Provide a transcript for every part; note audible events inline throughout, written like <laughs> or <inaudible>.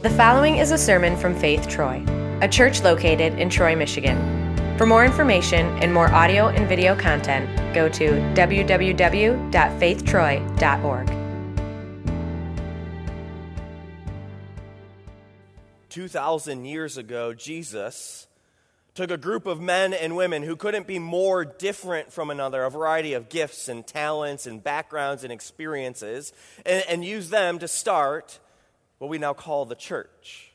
The following is a sermon from Faith Troy, a church located in Troy, Michigan. For more information and more audio and video content, go to www.faithtroy.org. 2,000 years ago, Jesus took a group of men and women who couldn't be more different from another, a variety of gifts and talents and backgrounds and experiences, and, and used them to start what we now call the church.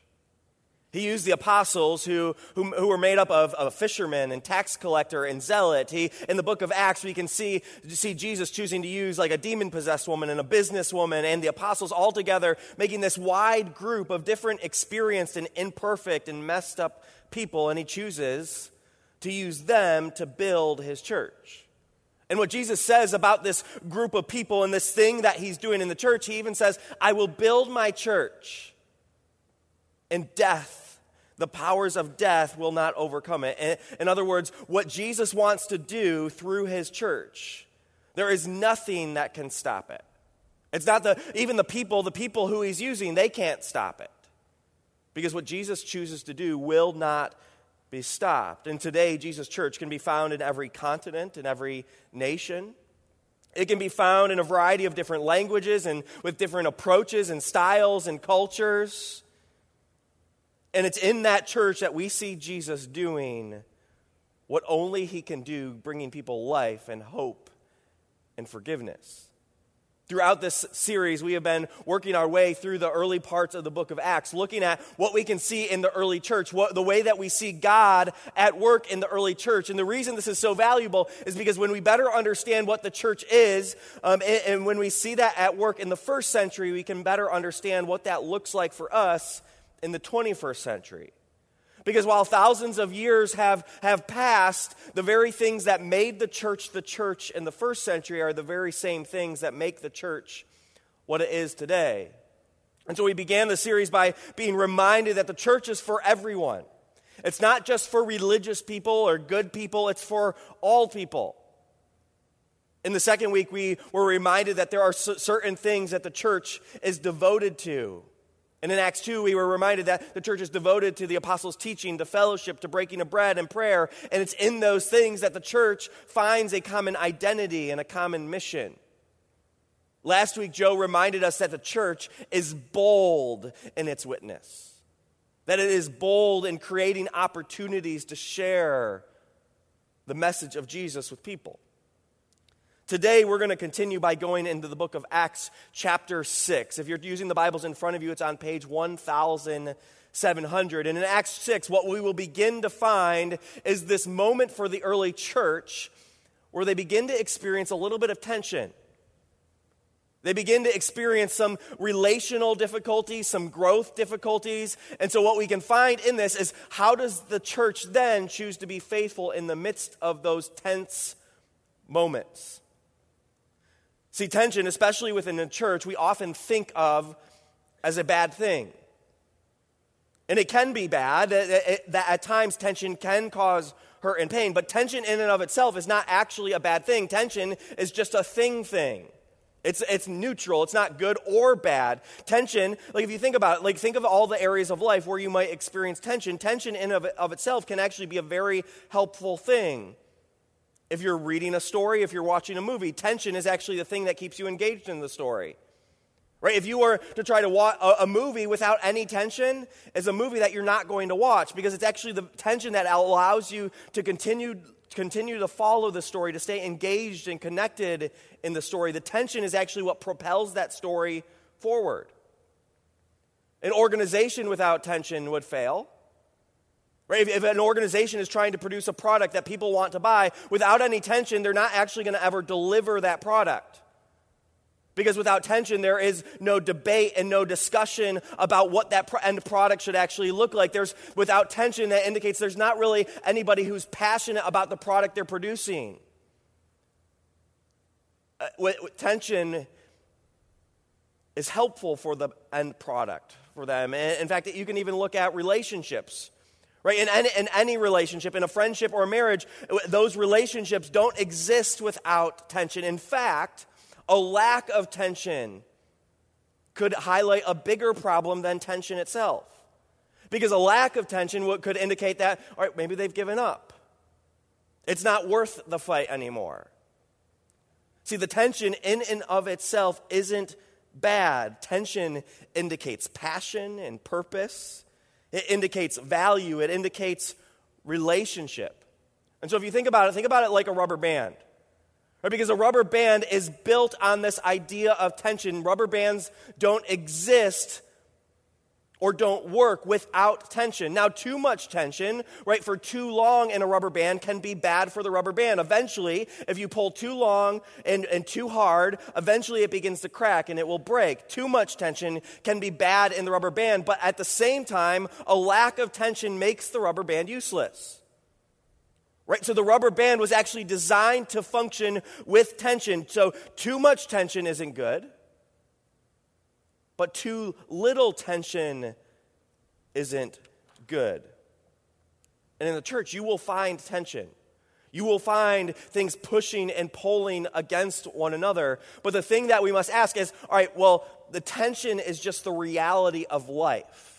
He used the apostles who, who, who were made up of, of fishermen and tax collector and zealot. He, in the book of Acts, we can see, see Jesus choosing to use like a demon possessed woman and a businesswoman and the apostles all together making this wide group of different experienced and imperfect and messed up people. And he chooses to use them to build his church. And what Jesus says about this group of people and this thing that he's doing in the church, he even says, I will build my church, and death the powers of death will not overcome it. In other words, what Jesus wants to do through his church, there is nothing that can stop it. It's not the, even the people, the people who he's using, they can't stop it. Because what Jesus chooses to do will not be stopped. And today, Jesus' church can be found in every continent, in every nation. It can be found in a variety of different languages and with different approaches and styles and cultures. And it's in that church that we see Jesus doing what only he can do, bringing people life and hope and forgiveness. Throughout this series, we have been working our way through the early parts of the book of Acts, looking at what we can see in the early church, what, the way that we see God at work in the early church. And the reason this is so valuable is because when we better understand what the church is, um, and, and when we see that at work in the first century, we can better understand what that looks like for us in the 21st century. Because while thousands of years have, have passed, the very things that made the church the church in the first century are the very same things that make the church what it is today. And so we began the series by being reminded that the church is for everyone. It's not just for religious people or good people, it's for all people. In the second week, we were reminded that there are certain things that the church is devoted to. And in Acts 2, we were reminded that the church is devoted to the apostles' teaching, to fellowship, to breaking of bread and prayer. And it's in those things that the church finds a common identity and a common mission. Last week, Joe reminded us that the church is bold in its witness, that it is bold in creating opportunities to share the message of Jesus with people. Today, we're going to continue by going into the book of Acts, chapter 6. If you're using the Bibles in front of you, it's on page 1700. And in Acts 6, what we will begin to find is this moment for the early church where they begin to experience a little bit of tension. They begin to experience some relational difficulties, some growth difficulties. And so, what we can find in this is how does the church then choose to be faithful in the midst of those tense moments? See, tension, especially within the church, we often think of as a bad thing. And it can be bad. That at times tension can cause hurt and pain, but tension in and of itself is not actually a bad thing. Tension is just a thing thing. It's, it's neutral. It's not good or bad. Tension, like if you think about it, like think of all the areas of life where you might experience tension. Tension in of, of itself can actually be a very helpful thing. If you're reading a story, if you're watching a movie, tension is actually the thing that keeps you engaged in the story. Right? If you were to try to watch a, movie without any tension, is a movie that you're not going to watch because it's actually the tension that allows you to continue continue to follow the story, to stay engaged and connected in the story. The tension is actually what propels that story forward. An organization without tension would fail. Right? If, an organization is trying to produce a product that people want to buy, without any tension, they're not actually going to ever deliver that product. Because without tension, there is no debate and no discussion about what that end product should actually look like. There's, without tension, that indicates there's not really anybody who's passionate about the product they're producing. Uh, with tension is helpful for the end product for them. In fact, you can even look at relationships right? In any, in any relationship, in a friendship or a marriage, those relationships don't exist without tension. In fact, a lack of tension could highlight a bigger problem than tension itself. Because a lack of tension could indicate that, all right, maybe they've given up. It's not worth the fight anymore. See, the tension in and of itself isn't bad. Tension indicates passion and purpose, it indicates value, it indicates relationship. And so if you think about it, think about it like a rubber band. Right? Because a rubber band is built on this idea of tension. Rubber bands don't exist or don't work without tension. Now, too much tension, right, for too long in a rubber band can be bad for the rubber band. Eventually, if you pull too long and, and too hard, eventually it begins to crack and it will break. Too much tension can be bad in the rubber band, but at the same time, a lack of tension makes the rubber band useless. Right? So the rubber band was actually designed to function with tension. So too much tension isn't good but too little tension isn't good. And in the church, you will find tension. You will find things pushing and pulling against one another. But the thing that we must ask is all right, well, the tension is just the reality of life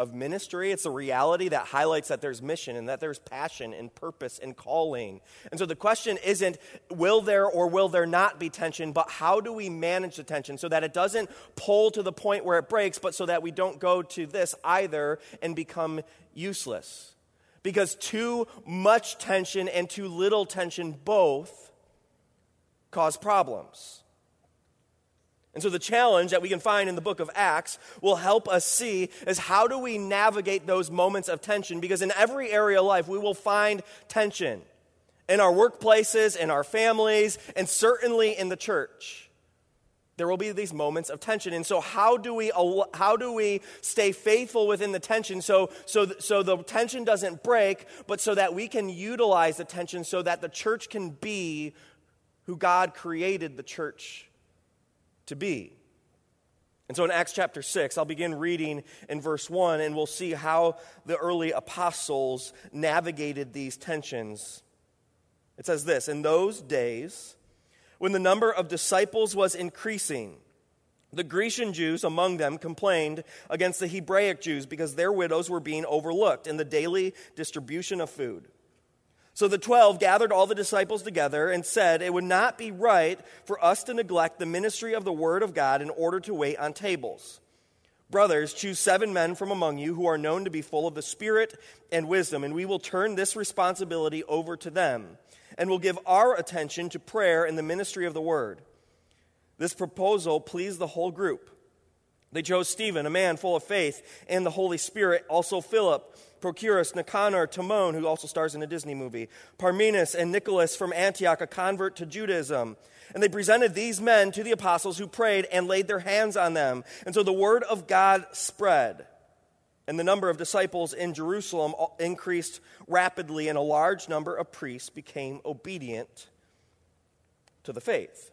of ministry. It's a reality that highlights that there's mission and that there's passion and purpose and calling. And so the question isn't will there or will there not be tension, but how do we manage the tension so that it doesn't pull to the point where it breaks, but so that we don't go to this either and become useless. Because too much tension and too little tension both cause problems. And so, the challenge that we can find in the book of Acts will help us see is how do we navigate those moments of tension? Because in every area of life, we will find tension in our workplaces, in our families, and certainly in the church. There will be these moments of tension. And so, how do we, how do we stay faithful within the tension so, so, so the tension doesn't break, but so that we can utilize the tension so that the church can be who God created the church to be. And so in Acts chapter 6, I'll begin reading in verse 1, and we'll see how the early apostles navigated these tensions. It says this In those days, when the number of disciples was increasing, the Grecian Jews among them complained against the Hebraic Jews because their widows were being overlooked in the daily distribution of food. So the twelve gathered all the disciples together and said, It would not be right for us to neglect the ministry of the Word of God in order to wait on tables. Brothers, choose seven men from among you who are known to be full of the Spirit and wisdom, and we will turn this responsibility over to them, and will give our attention to prayer and the ministry of the Word. This proposal pleased the whole group. They chose Stephen, a man full of faith and the Holy Spirit, also Philip Prochorus, Nicanor, Timon, who also stars in a Disney movie, Parmenas, and Nicholas from Antioch, a convert to Judaism. And they presented these men to the apostles who prayed and laid their hands on them. And so the word of God spread. And the number of disciples in Jerusalem increased rapidly, and a large number of priests became obedient to the faith.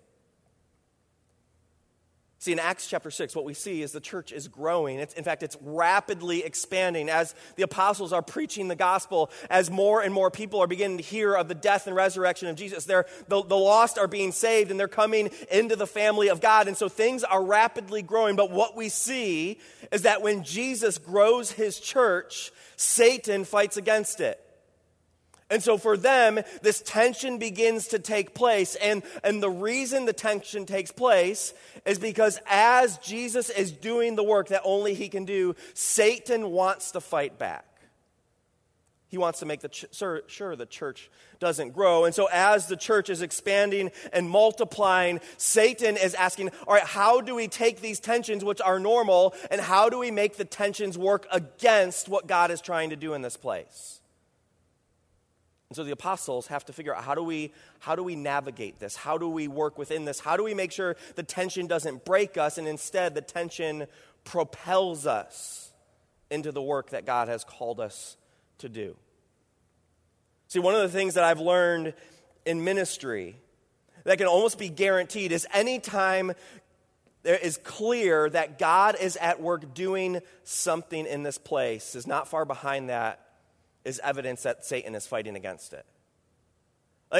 See, in Acts chapter 6, what we see is the church is growing. It's, in fact, it's rapidly expanding as the apostles are preaching the gospel, as more and more people are beginning to hear of the death and resurrection of Jesus. They're, the, the lost are being saved and they're coming into the family of God. And so things are rapidly growing. But what we see is that when Jesus grows his church, Satan fights against it. And so for them, this tension begins to take place. And, and the reason the tension takes place is because as Jesus is doing the work that only he can do, Satan wants to fight back. He wants to make the ch- sure the church doesn't grow. And so, as the church is expanding and multiplying, Satan is asking, all right, how do we take these tensions, which are normal, and how do we make the tensions work against what God is trying to do in this place? And so the apostles have to figure out how do we how do we navigate this? How do we work within this? How do we make sure the tension doesn't break us and instead the tension propels us into the work that God has called us to do? See, one of the things that I've learned in ministry that can almost be guaranteed is anytime there is clear that God is at work doing something in this place is not far behind that is evidence that Satan is fighting against it.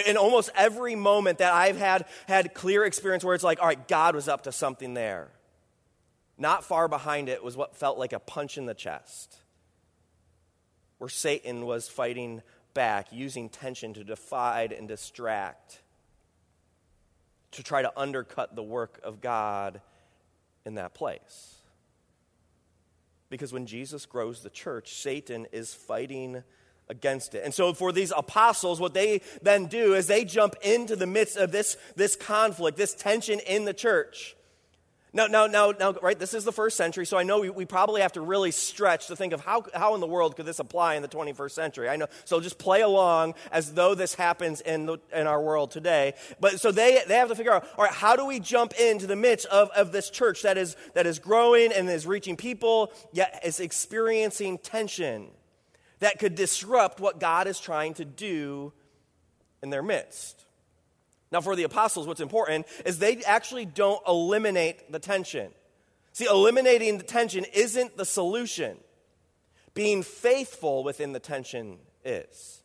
In almost every moment that I've had, had clear experience where it's like, all right, God was up to something there. not far behind it was what felt like a punch in the chest, where Satan was fighting back, using tension to divide and distract, to try to undercut the work of God in that place. Because when Jesus grows the church, Satan is fighting against it. And so for these apostles, what they then do is they jump into the midst of this, this conflict, this tension in the church. Now, now, now, now, right, this is the first century, so I know we, we, probably have to really stretch to think of how, how in the world could this apply in the 21st century. I know, so just play along as though this happens in, the, in our world today. But so they, they have to figure out, all right, how do we jump into the midst of, of this church that is, that is growing and is reaching people, yet is experiencing tension that could disrupt what God is trying to do in their midst? Now, for the apostles, what's important is they actually don't eliminate the tension. See, eliminating the tension isn't the solution, being faithful within the tension is.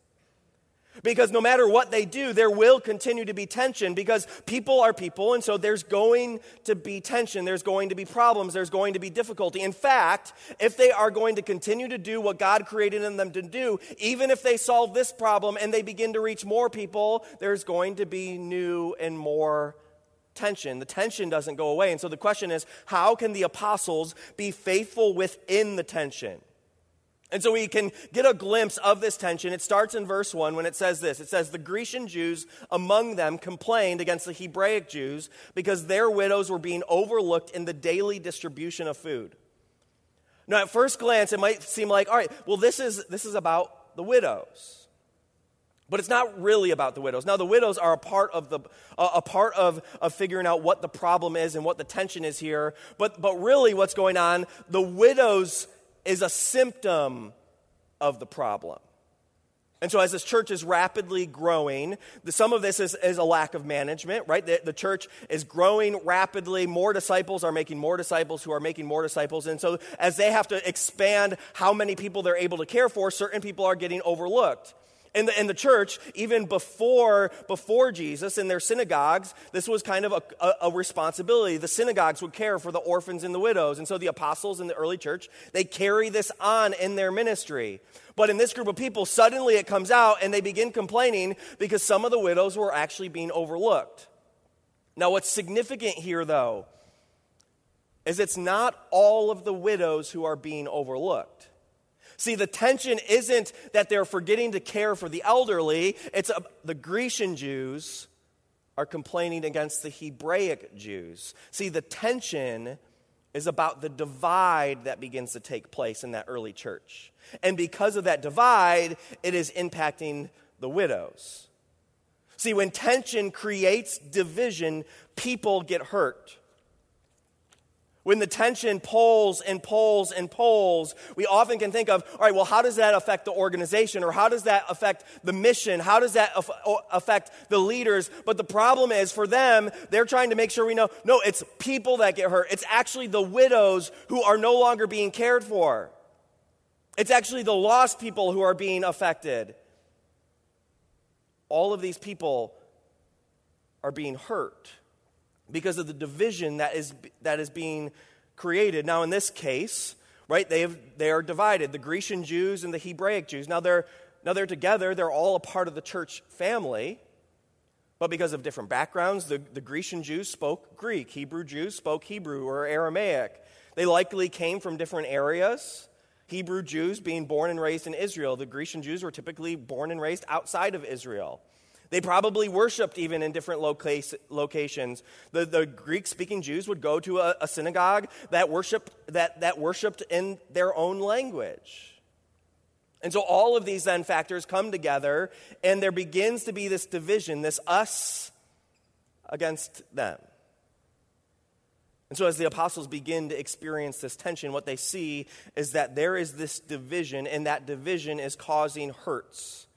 Because no matter what they do, there will continue to be tension because people are people, and so there's going to be tension, there's going to be problems, there's going to be difficulty. In fact, if they are going to continue to do what God created in them to do, even if they solve this problem and they begin to reach more people, there's going to be new and more tension. The tension doesn't go away. And so the question is how can the apostles be faithful within the tension? And so we can get a glimpse of this tension. It starts in verse 1 when it says this it says, The Grecian Jews among them complained against the Hebraic Jews because their widows were being overlooked in the daily distribution of food. Now, at first glance, it might seem like, all right, well, this is, this is about the widows. But it's not really about the widows. Now, the widows are a part of the a part of, of figuring out what the problem is and what the tension is here. But but really, what's going on? The widows is a symptom of the problem. And so, as this church is rapidly growing, the, some of this is, is, a lack of management, right? The, the, church is growing rapidly. More disciples are making more disciples who are making more disciples. And so, as they have to expand how many people they're able to care for, certain people are getting overlooked in the, in the church, even before, before Jesus, in their synagogues, this was kind of a, a, a, responsibility. The synagogues would care for the orphans and the widows. And so the apostles in the early church, they carry this on in their ministry. But in this group of people, suddenly it comes out and they begin complaining because some of the widows were actually being overlooked. Now, what's significant here, though, is it's not all of the widows who are being overlooked. See, the tension isn't that they're forgetting to care for the elderly, it's uh, the Grecian Jews are complaining against the Hebraic Jews. See, the tension is about the divide that begins to take place in that early church. And because of that divide, it is impacting the widows. See, when tension creates division, people get hurt. When the tension pulls and pulls and pulls, we often can think of, all right, well, how does that affect the organization? Or how does that affect the mission? How does that affect the leaders? But the problem is, for them, they're trying to make sure we know no, it's people that get hurt. It's actually the widows who are no longer being cared for. It's actually the lost people who are being affected. All of these people are being hurt because of the division that is, that is being created. Now, in this case, right, they, have, they are divided the Grecian Jews and the Hebraic Jews. Now they're, now they're together, they're all a part of the church family. But because of different backgrounds, the, the Grecian Jews spoke Greek, Hebrew Jews spoke Hebrew or Aramaic. They likely came from different areas. Hebrew Jews being born and raised in Israel. The Grecian Jews were typically born and raised outside of Israel. They probably worshiped even in different locations. The, the Greek speaking Jews would go to a, a synagogue that worshiped, that, that worshiped in their own language. And so all of these then factors come together, and there begins to be this division, this us against them. And so, as the apostles begin to experience this tension, what they see is that there is this division, and that division is causing hurts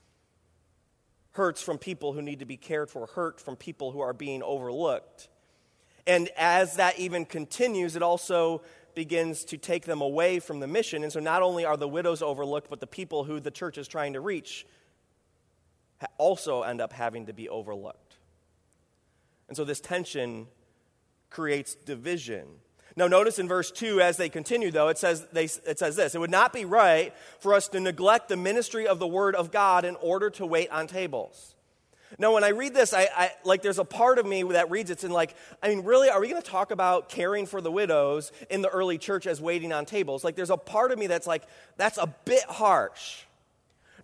hurts from people who need to be cared for, hurt from people who are being overlooked. And as that even continues, it also begins to take them away from the mission. And so not only are the widows overlooked, but the people who the church is trying to reach also end up having to be overlooked. And so this tension creates division. Now, notice in verse 2, as they continue, though, it says, they, it says this It would not be right for us to neglect the ministry of the Word of God in order to wait on tables. Now, when I read this, I, I like there's a part of me that reads it and like, I mean, really, are we going to talk about caring for the widows in the early church as waiting on tables? Like, there's a part of me that's like, that's a bit harsh.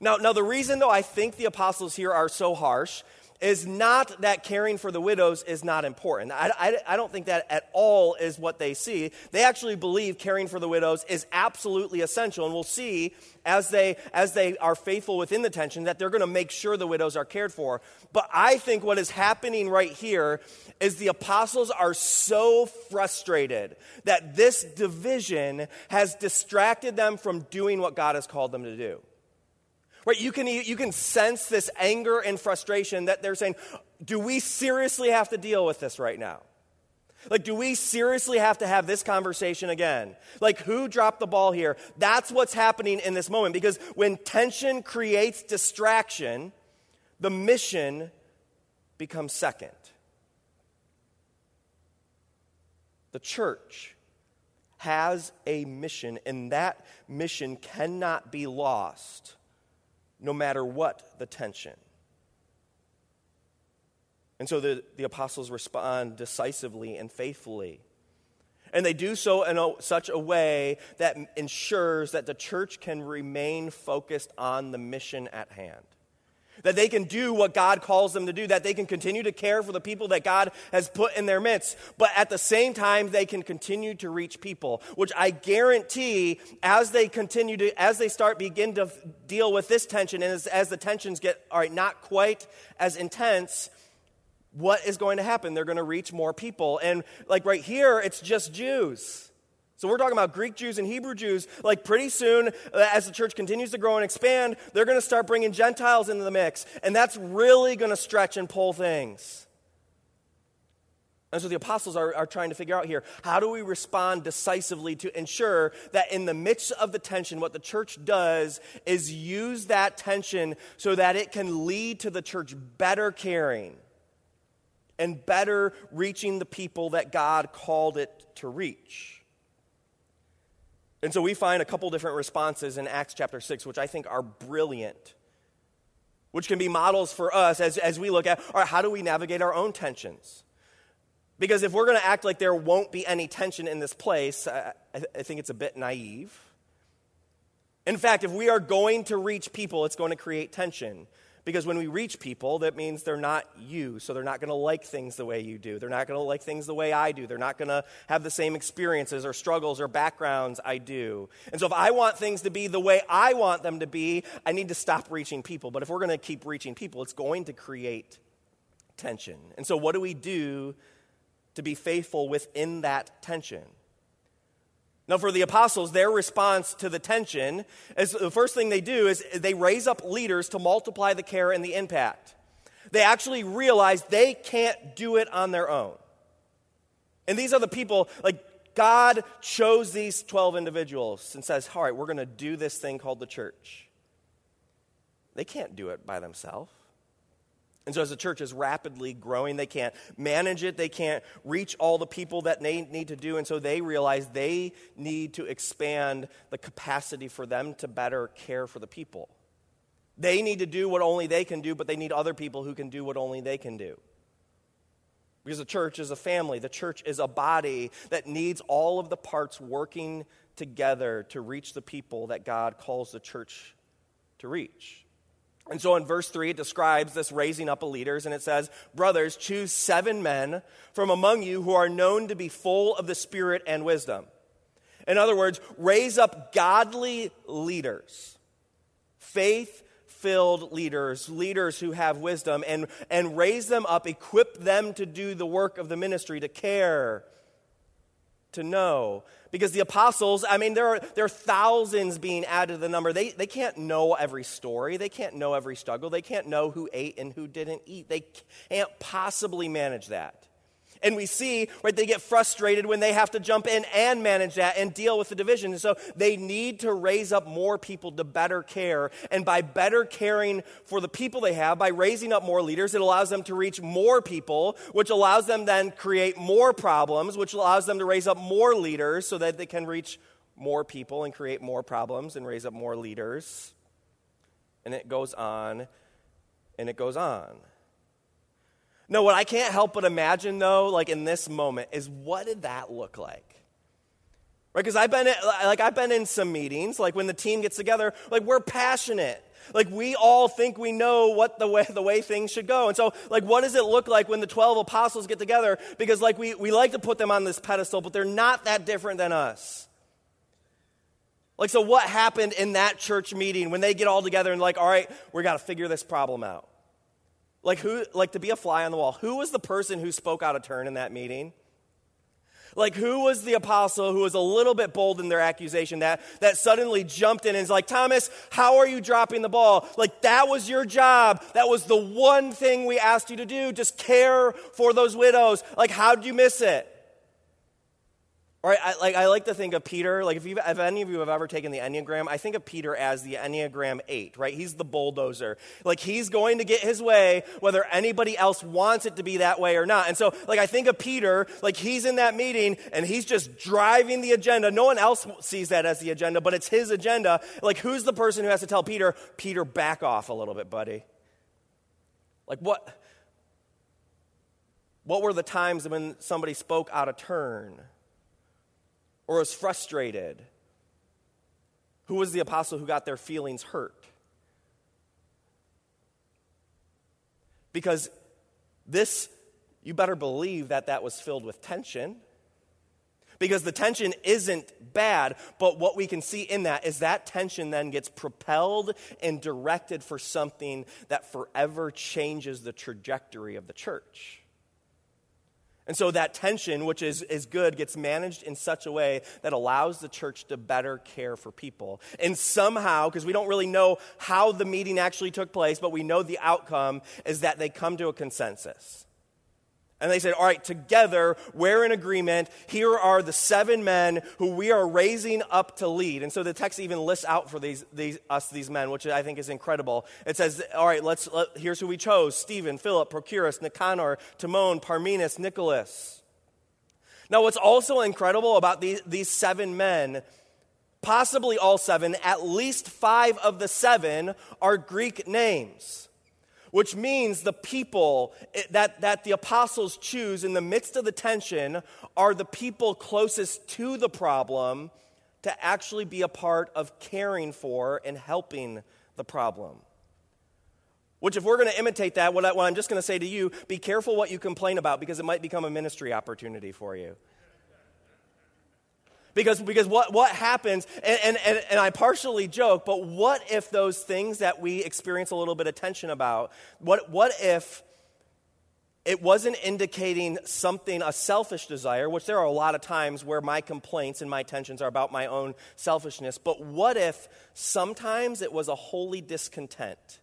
Now, now the reason though I think the apostles here are so harsh is not that caring for the widows is not important. I, I, I, don't think that at all is what they see. They actually believe caring for the widows is absolutely essential, and we'll see as they, as they are faithful within the tension that they're going to make sure the widows are cared for. But I think what is happening right here is the apostles are so frustrated that this division has distracted them from doing what God has called them to do. Right? You can, you can sense this anger and frustration that they're saying, do we seriously have to deal with this right now? Like, do we seriously have to have this conversation again? Like, who dropped the ball here? That's what's happening in this moment because when tension creates distraction, the mission becomes second. The church has a mission, and that mission cannot be lost no matter what the tension. And so the, the apostles respond decisively and faithfully. And they do so in a, such a way that ensures that the church can remain focused on the mission at hand that they can do what God calls them to do, that they can continue to care for the people that God has put in their midst, but at the same time, they can continue to reach people, which I guarantee as they continue to, as they start, begin to deal with this tension, and as, as the tensions get, all right, not quite as intense, what is going to happen? They're going to reach more people. And like right here, it's just Jews. So we're talking about Greek Jews and Hebrew Jews. Like pretty soon, uh, as the church continues to grow and expand, they're going to start bringing Gentiles into the mix. And that's really going to stretch and pull things. And so the apostles are, are trying to figure out here how do we respond decisively to ensure that in the midst of the tension, what the church does is use that tension so that it can lead to the church better caring and better reaching the people that God called it to reach. And so we find a couple different responses in Acts chapter 6, which I think are brilliant, which can be models for us as, as we look at, all right, how do we navigate our own tensions? Because if we're going to act like there won't be any tension in this place, I, I think it's a bit naive. In fact, if we are going to reach people, it's going to create tension. Because when we reach people, that means they're not you. So they're not going to like things the way you do. They're not going to like things the way I do. They're not going to have the same experiences or struggles or backgrounds I do. And so if I want things to be the way I want them to be, I need to stop reaching people. But if we're going to keep reaching people, it's going to create tension. And so what do we do to be faithful within that tension? Now, for the apostles, their response to the tension is the first thing they do is they raise up leaders to multiply the care and the impact. They actually realize they can't do it on their own. And these are the people, like, God chose these 12 individuals and says, All right, we're going to do this thing called the church. They can't do it by themselves. And so, as the church is rapidly growing, they can't manage it. They can't reach all the people that they need to do. And so, they realize they need to expand the capacity for them to better care for the people. They need to do what only they can do, but they need other people who can do what only they can do. Because the church is a family, the church is a body that needs all of the parts working together to reach the people that God calls the church to reach. And so in verse 3, it describes this raising up of leaders, and it says, Brothers, choose seven men from among you who are known to be full of the Spirit and wisdom. In other words, raise up godly leaders, faith filled leaders, leaders who have wisdom, and, and raise them up, equip them to do the work of the ministry, to care, to know. Because the apostles, I mean, there are, there are thousands being added to the number. They, they can't know every story. They can't know every struggle. They can't know who ate and who didn't eat. They can't possibly manage that. And we see, right, they get frustrated when they have to jump in and manage that and deal with the division. And so they need to raise up more people to better care. And by better caring for the people they have, by raising up more leaders, it allows them to reach more people, which allows them then create more problems, which allows them to raise up more leaders so that they can reach more people and create more problems and raise up more leaders. And it goes on and it goes on. No, what I can't help but imagine, though, like in this moment, is what did that look like? Right? Because I've been like I've been in some meetings, like when the team gets together, like we're passionate. Like we all think we know what the way the way things should go. And so, like, what does it look like when the 12 apostles get together? Because like we, we like to put them on this pedestal, but they're not that different than us. Like, so what happened in that church meeting when they get all together and like, all right, we got to figure this problem out? Like who like to be a fly on the wall. Who was the person who spoke out of turn in that meeting? Like who was the apostle who was a little bit bold in their accusation that that suddenly jumped in and is like, "Thomas, how are you dropping the ball? Like that was your job. That was the one thing we asked you to do. Just care for those widows. Like how did you miss it?" Or I, like, I like to think of Peter, like if, you if any of you have ever taken the Enneagram, I think of Peter as the Enneagram 8, right? He's the bulldozer. Like he's going to get his way whether anybody else wants it to be that way or not. And so, like, I think of Peter, like he's in that meeting and he's just driving the agenda. No one else sees that as the agenda, but it's his agenda. Like, who's the person who has to tell Peter, Peter, back off a little bit, buddy? Like, what? What were the times when somebody spoke out of turn? Or was frustrated? Who was the apostle who got their feelings hurt? Because this, you better believe that that was filled with tension. Because the tension isn't bad, but what we can see in that is that tension then gets propelled and directed for something that forever changes the trajectory of the church. And so that tension, which is, is good, gets managed in such a way that allows the church to better care for people. And somehow, because we don't really know how the meeting actually took place, but we know the outcome is that they come to a consensus. And they said, All right, together, we're in agreement. Here are the seven men who we are raising up to lead. And so the text even lists out for these, these, us these men, which I think is incredible. It says, All right, let's, let, here's who we chose Stephen, Philip, Prochorus, Nicanor, Timon, Parmenas, Nicholas. Now, what's also incredible about these, these seven men, possibly all seven, at least five of the seven are Greek names which means the people that, that the apostles choose in the midst of the tension are the people closest to the problem to actually be a part of caring for and helping the problem. Which, if we're going to imitate that, what, I, I'm just going to say to you, be careful what you complain about because it might become a ministry opportunity for you. Because, because what, what happens, and, and, and I partially joke, but what if those things that we experience a little bit of tension about, what, what if it wasn't indicating something, a selfish desire, which there are a lot of times where my complaints and my tensions are about my own selfishness, but what if sometimes it was a holy discontent?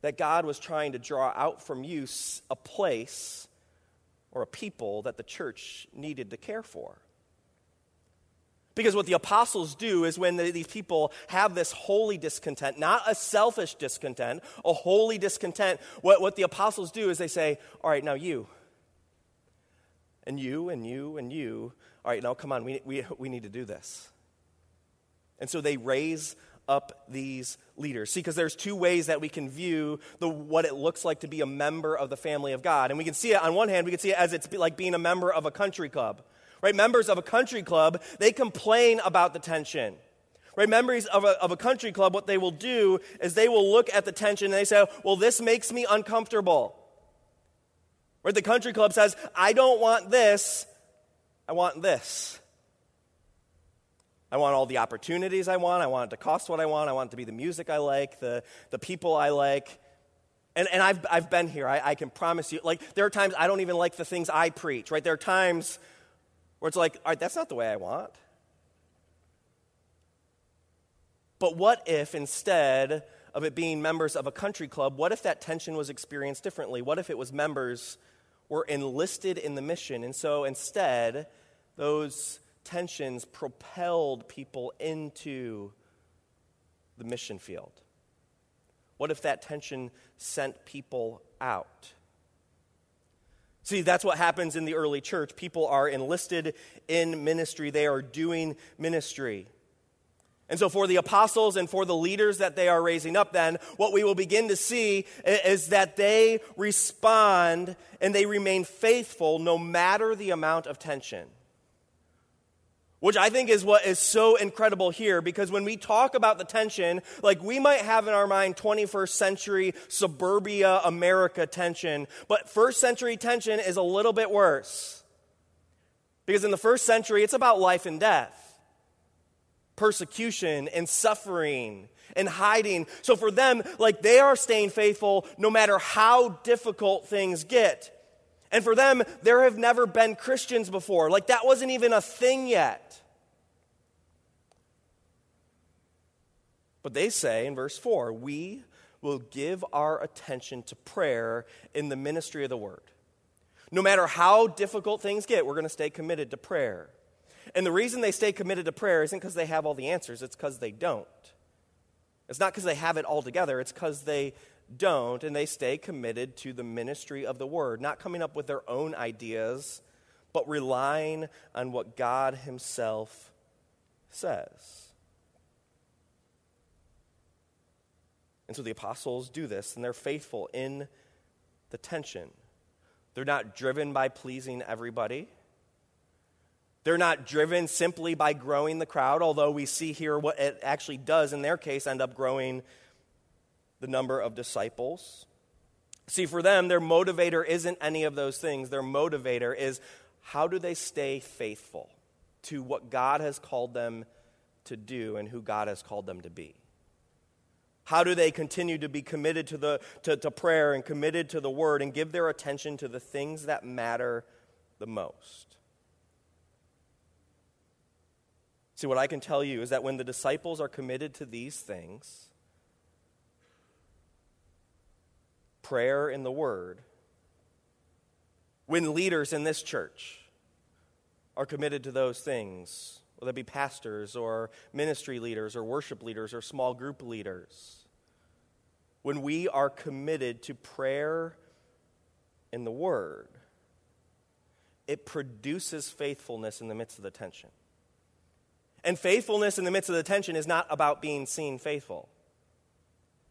That God was trying to draw out from you a place or a people that the church needed to care for. Because what the apostles do is when the, these people have this holy discontent, not a selfish discontent, a holy discontent, what, what the apostles do is they say, All right, now you, and you, and you, and you, all right, now come on, we, we, we need to do this. And so they raise up these leaders. See, because there's two ways that we can view the, what it looks like to be a member of the family of God. And we can see it on one hand, we can see it as it's like being a member of a country club right? Members of a country club, they complain about the tension. Right? Members of a, of a country club, what they will do is they will look at the tension and they say, well, this makes me uncomfortable. Right? The country club says, I don't want this, I want this. I want all the opportunities I want. I want it to cost what I want. I want it to be the music I like, the, the people I like. And, and I've, I've been here. I, I can promise you. Like, there are times I don't even like the things I preach, right? There are times where it's like, all right, that's not the way I want. But what if instead of it being members of a country club, what if that tension was experienced differently? What if it was members were enlisted in the mission. And so instead, those tensions propelled people into the mission field. What if that tension sent people out? See, that's what happens in the early church. People are enlisted in ministry, they are doing ministry. And so, for the apostles and for the leaders that they are raising up, then, what we will begin to see is that they respond and they remain faithful no matter the amount of tension. Which I think is what is so incredible here because when we talk about the tension, like we might have in our mind 21st century suburbia America tension, but first century tension is a little bit worse. Because in the first century, it's about life and death, persecution and suffering and hiding. So for them, like they are staying faithful no matter how difficult things get. And for them, there have never been Christians before. Like that wasn't even a thing yet. But they say in verse 4 we will give our attention to prayer in the ministry of the word. No matter how difficult things get, we're going to stay committed to prayer. And the reason they stay committed to prayer isn't because they have all the answers, it's because they don't. It's not because they have it all together, it's because they don't, and they stay committed to the ministry of the word, not coming up with their own ideas, but relying on what God Himself says. And so the apostles do this, and they're faithful in the tension. They're not driven by pleasing everybody. They're not driven simply by growing the crowd, although we see here what it actually does in their case end up growing the number of disciples. See, for them, their motivator isn't any of those things. Their motivator is how do they stay faithful to what God has called them to do and who God has called them to be? How do they continue to be committed to, the, to, to prayer and committed to the word and give their attention to the things that matter the most? See, what I can tell you is that when the disciples are committed to these things, prayer and the word, when leaders in this church are committed to those things, whether it be pastors or ministry leaders or worship leaders or small group leaders, when we are committed to prayer and the word, it produces faithfulness in the midst of the tension. And faithfulness in the midst of the tension is not about being seen faithful.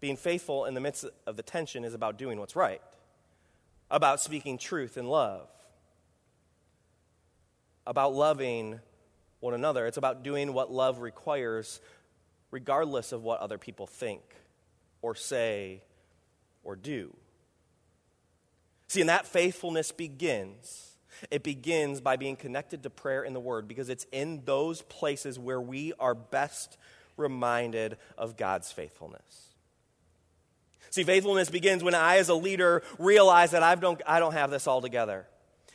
Being faithful in the midst of the tension is about doing what's right, about speaking truth in love, about loving one another. It's about doing what love requires, regardless of what other people think or say or do. See, and that faithfulness begins. It begins by being connected to prayer and the Word because it's in those places where we are best reminded of God's faithfulness. See, faithfulness begins when I, as a leader, realize that I don't, I don't have this all together.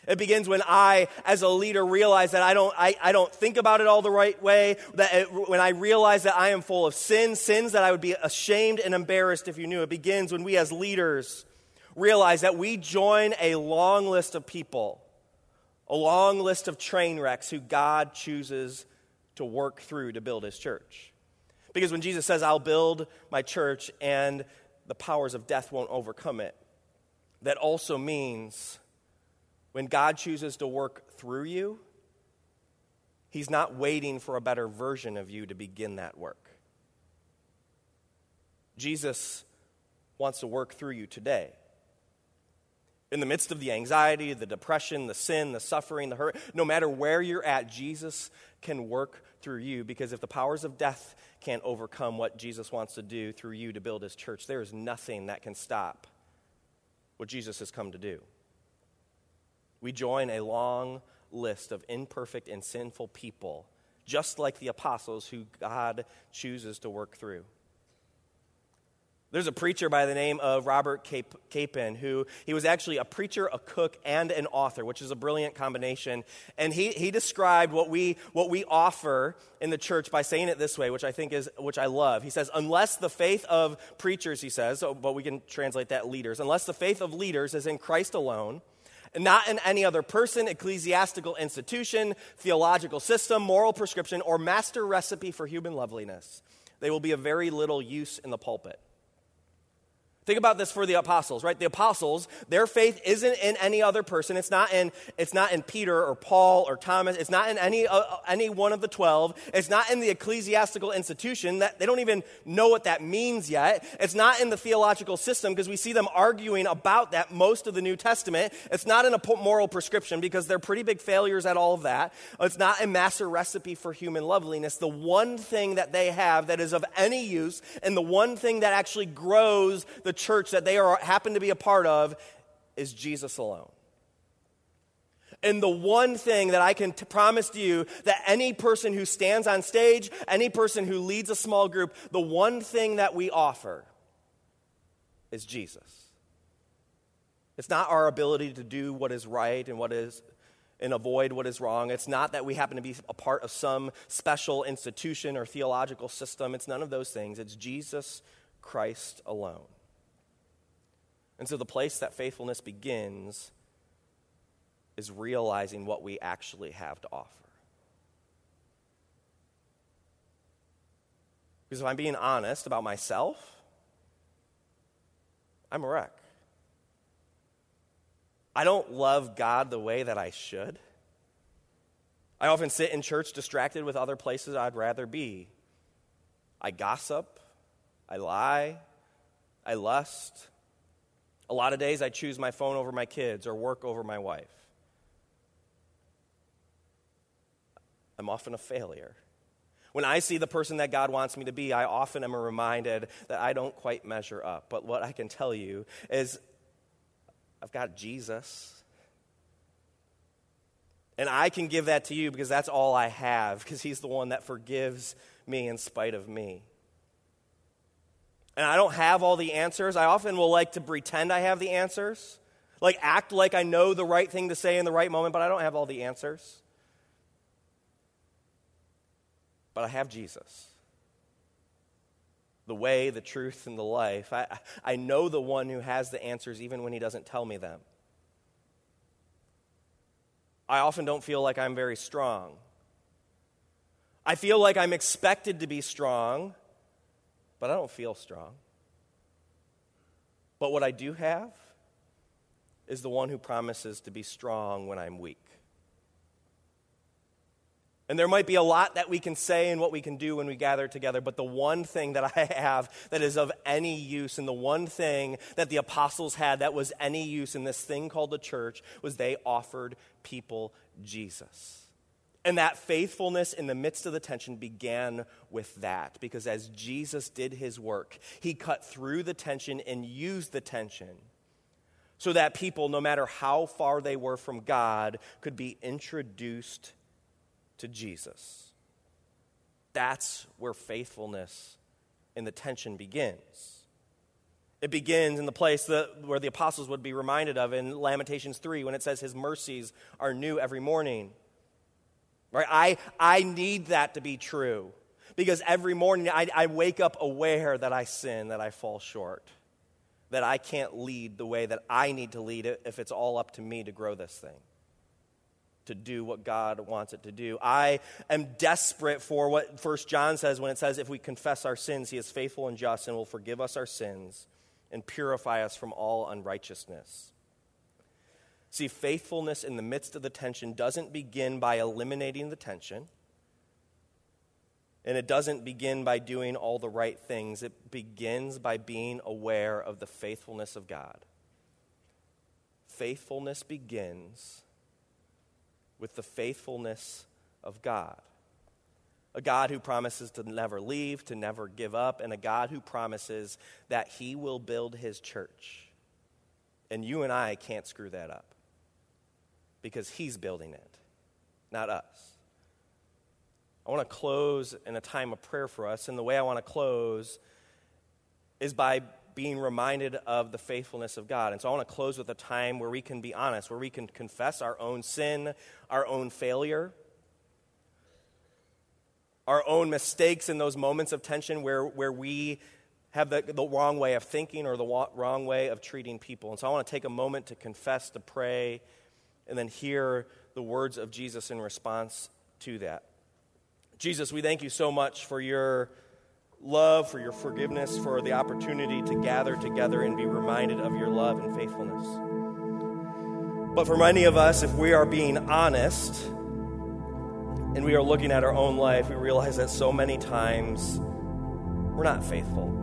It begins when I, as a leader, realize that I don't, I, I don't think about it all the right way. That it, when I realize that I am full of sin, sins that I would be ashamed and embarrassed if you knew. It begins when we, as leaders, realize that we join a long list of people, a long list of train wrecks who God chooses to work through to build his church. Because when Jesus says, I'll build my church and the powers of death won't overcome it. That also means when God chooses to work through you, He's not waiting for a better version of you to begin that work. Jesus wants to work through you today. In the midst of the anxiety, the depression, the sin, the suffering, the hurt, no matter where you're at, Jesus can work through you because if the powers of death can't overcome what Jesus wants to do through you to build his church, there is nothing that can stop what Jesus has come to do. We join a long list of imperfect and sinful people, just like the apostles who God chooses to work through. There's a preacher by the name of Robert Capon who he was actually a preacher, a cook, and an author, which is a brilliant combination. And he, he described what we, what we offer in the church by saying it this way, which I think is, which I love. He says, unless the faith of preachers, he says, oh, but we can translate that leaders, unless the faith of leaders is in Christ alone, not in any other person, ecclesiastical institution, theological system, moral prescription, or master recipe for human loveliness. They will be of very little use in the pulpit. Think about this for the apostles, right? The apostles, their faith isn't in any other person. It's not in, it's not in Peter or Paul or Thomas. It's not in any, uh, any one of the 12. It's not in the ecclesiastical institution. That, they don't even know what that means yet. It's not in the theological system because we see them arguing about that most of the New Testament. It's not in a moral prescription because they're pretty big failures at all of that. It's not a master recipe for human loveliness. The one thing that they have that is of any use and the one thing that actually grows the church that they are, happen to be a part of is Jesus alone. And the one thing that I can t- promise to you that any person who stands on stage, any person who leads a small group, the one thing that we offer is Jesus. It's not our ability to do what is right and what is and avoid what is wrong. It's not that we happen to be a part of some special institution or theological system. It's none of those things. It's Jesus Christ alone. And so the place that faithfulness begins is realizing what we actually have to offer. Because if I'm being honest about myself, I'm a wreck. I don't love God the way that I should. I often sit in church distracted with other places I'd rather be. I gossip, I lie, I lust, a lot of days I choose my phone over my kids or work over my wife. I'm often a failure. When I see the person that God wants me to be, I often am reminded that I don't quite measure up. But what I can tell you is I've got Jesus. And I can give that to you because that's all I have, because He's the one that forgives me in spite of me and I don't have all the answers, I often will like to pretend I have the answers, like act like I know the right thing to say in the right moment, but I don't have all the answers. But I have Jesus. The way, the truth, and the life. I, I know the one who has the answers even when he doesn't tell me them. I often don't feel like I'm very strong. I feel like I'm expected to be strong but I don't feel strong. But what I do have is the one who promises to be strong when I'm weak. And there might be a lot that we can say and what we can do when we gather together, but the one thing that <laughs> I have that is of any use, and the one thing that the apostles had that was any use in this thing called the church, was they offered people Jesus. And that faithfulness in the midst of the tension began with that. Because as Jesus did his work, he cut through the tension and used the tension so that people, no matter how far they were from God, could be introduced to Jesus. That's where faithfulness in the tension begins. It begins in the place that, where the apostles would be reminded of in Lamentations 3 when it says, His mercies are new every morning. Right? I, I need that to be true because every morning I, I wake up aware that I sin, that I fall short, that I can't lead the way that I need to lead it if it's all up to me to grow this thing, to do what God wants it to do. I am desperate for what First John says when it says, if we confess our sins, he is faithful and just and will forgive us our sins and purify us from all unrighteousness. See, faithfulness in the midst of the tension doesn't begin by eliminating the tension. And it doesn't begin by doing all the right things. It begins by being aware of the faithfulness of God. Faithfulness begins with the faithfulness of God. A God who promises to never leave, to never give up, and a God who promises that He will build His church. And you and I can't screw that up because He's building it, not us. I want to close in a time of prayer for us, and the way I want to close is by being reminded of the faithfulness of God. And so I want to close with a time where we can be honest, where we can confess our own sin, our own failure, our own mistakes in those moments of tension where, where we have the, the wrong way of thinking or the wrong way of treating people. And so I want to take a moment to confess, to pray, and then hear the words of Jesus in response to that. Jesus, we thank you so much for your love, for your forgiveness, for the opportunity to gather together and be reminded of your love and faithfulness. But for many of us, if we are being honest and we are looking at our own life, we realize that so many times we're not faithful.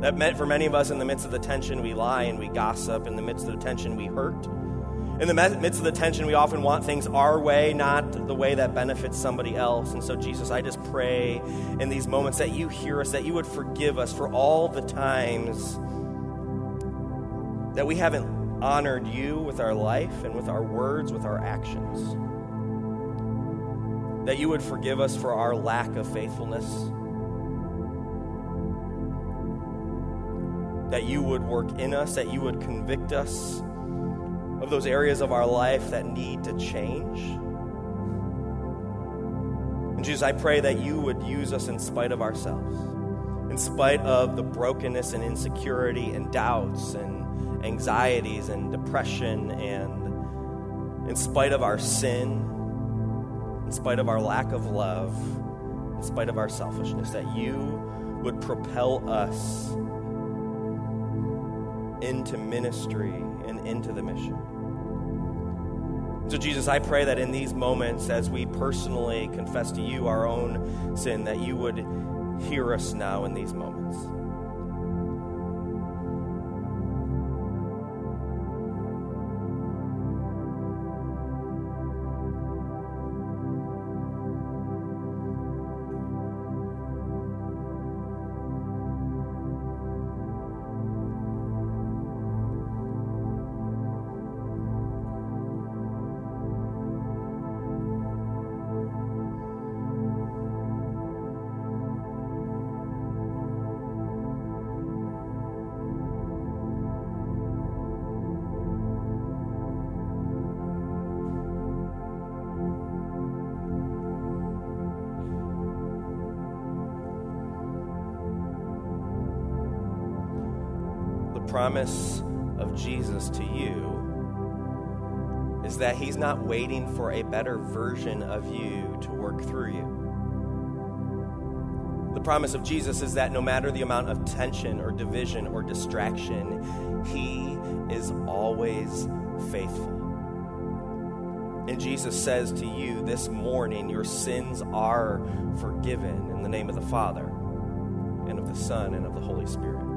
That meant for many of us, in the midst of the tension, we lie and we gossip. In the midst of the tension, we hurt. In the midst of the tension, we often want things our way, not the way that benefits somebody else. And so, Jesus, I just pray in these moments that you hear us, that you would forgive us for all the times that we haven't honored you with our life and with our words, with our actions. That you would forgive us for our lack of faithfulness. That you would work in us, that you would convict us of those areas of our life that need to change. And Jesus, I pray that you would use us in spite of ourselves, in spite of the brokenness and insecurity and doubts and anxieties and depression, and in spite of our sin, in spite of our lack of love, in spite of our selfishness, that you would propel us into ministry and into the mission. So, Jesus, I pray that in these moments, as we personally confess to you our own sin, that you would hear us now in these moments. Promise of Jesus to you is that He's not waiting for a better version of you to work through you. The promise of Jesus is that no matter the amount of tension or division or distraction, He is always faithful. And Jesus says to you this morning, Your sins are forgiven in the name of the Father, and of the Son, and of the Holy Spirit.